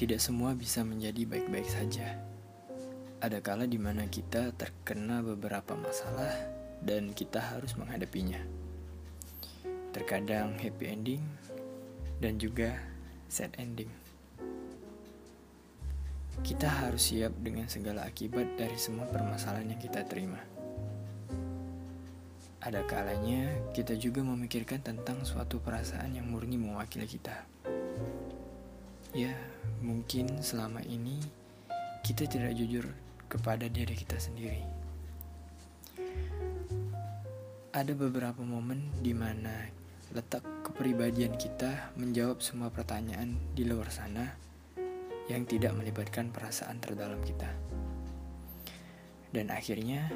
Tidak semua bisa menjadi baik-baik saja. Ada kala di mana kita terkena beberapa masalah dan kita harus menghadapinya. Terkadang happy ending dan juga sad ending. Kita harus siap dengan segala akibat dari semua permasalahan yang kita terima. Ada kalanya kita juga memikirkan tentang suatu perasaan yang murni mewakili kita. Ya, mungkin selama ini kita tidak jujur kepada diri kita sendiri. Ada beberapa momen di mana letak kepribadian kita menjawab semua pertanyaan di luar sana yang tidak melibatkan perasaan terdalam kita. Dan akhirnya,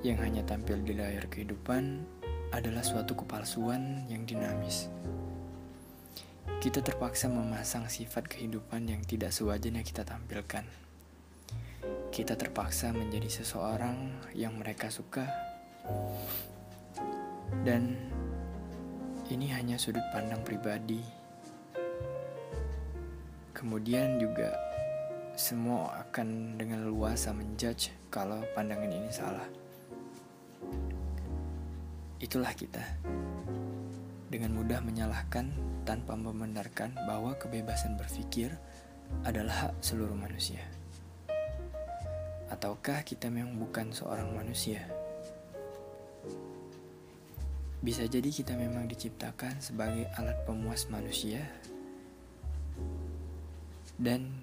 yang hanya tampil di layar kehidupan adalah suatu kepalsuan yang dinamis kita terpaksa memasang sifat kehidupan yang tidak sewajarnya kita tampilkan. Kita terpaksa menjadi seseorang yang mereka suka, dan ini hanya sudut pandang pribadi. Kemudian juga semua akan dengan luasa menjudge kalau pandangan ini salah. Itulah kita dengan mudah menyalahkan tanpa membenarkan bahwa kebebasan berpikir adalah hak seluruh manusia. Ataukah kita memang bukan seorang manusia? Bisa jadi kita memang diciptakan sebagai alat pemuas manusia dan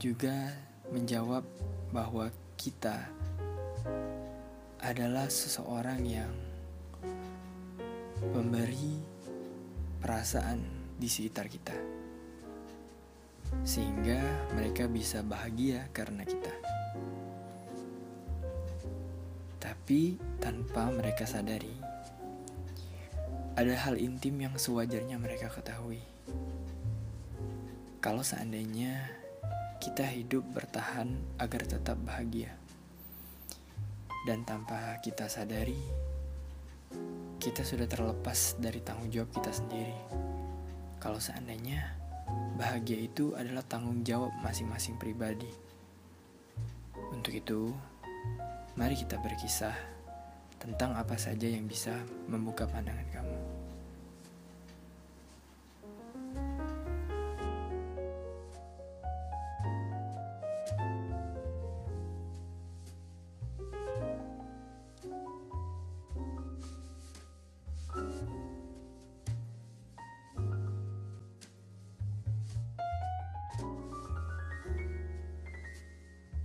juga menjawab bahwa kita adalah seseorang yang memberi perasaan di sekitar kita, sehingga mereka bisa bahagia karena kita. Tapi tanpa mereka sadari, ada hal intim yang sewajarnya mereka ketahui. Kalau seandainya kita hidup bertahan agar tetap bahagia, dan tanpa kita sadari, kita sudah terlepas dari tanggung jawab kita sendiri. Kalau seandainya bahagia itu adalah tanggung jawab masing-masing pribadi. Untuk itu, mari kita berkisah tentang apa saja yang bisa membuka pandangan kamu.